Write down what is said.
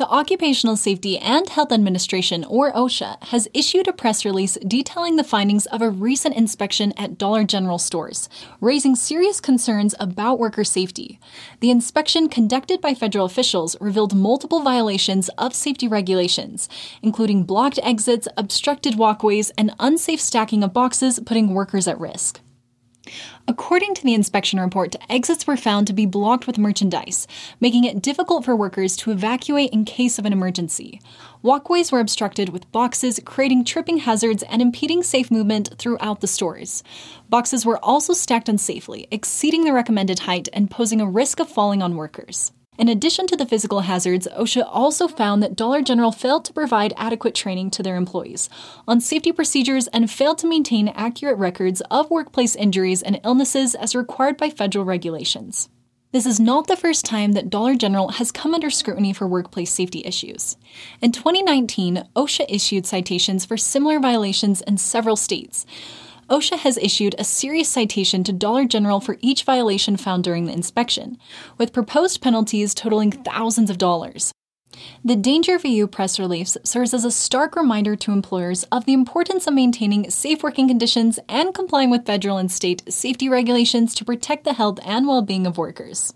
The Occupational Safety and Health Administration, or OSHA, has issued a press release detailing the findings of a recent inspection at Dollar General stores, raising serious concerns about worker safety. The inspection conducted by federal officials revealed multiple violations of safety regulations, including blocked exits, obstructed walkways, and unsafe stacking of boxes, putting workers at risk. According to the inspection report, exits were found to be blocked with merchandise, making it difficult for workers to evacuate in case of an emergency. Walkways were obstructed with boxes, creating tripping hazards and impeding safe movement throughout the stores. Boxes were also stacked unsafely, exceeding the recommended height and posing a risk of falling on workers. In addition to the physical hazards, OSHA also found that Dollar General failed to provide adequate training to their employees on safety procedures and failed to maintain accurate records of workplace injuries and illnesses as required by federal regulations. This is not the first time that Dollar General has come under scrutiny for workplace safety issues. In 2019, OSHA issued citations for similar violations in several states. OSHA has issued a serious citation to Dollar General for each violation found during the inspection, with proposed penalties totaling thousands of dollars. The Danger VU press release serves as a stark reminder to employers of the importance of maintaining safe working conditions and complying with federal and state safety regulations to protect the health and well being of workers.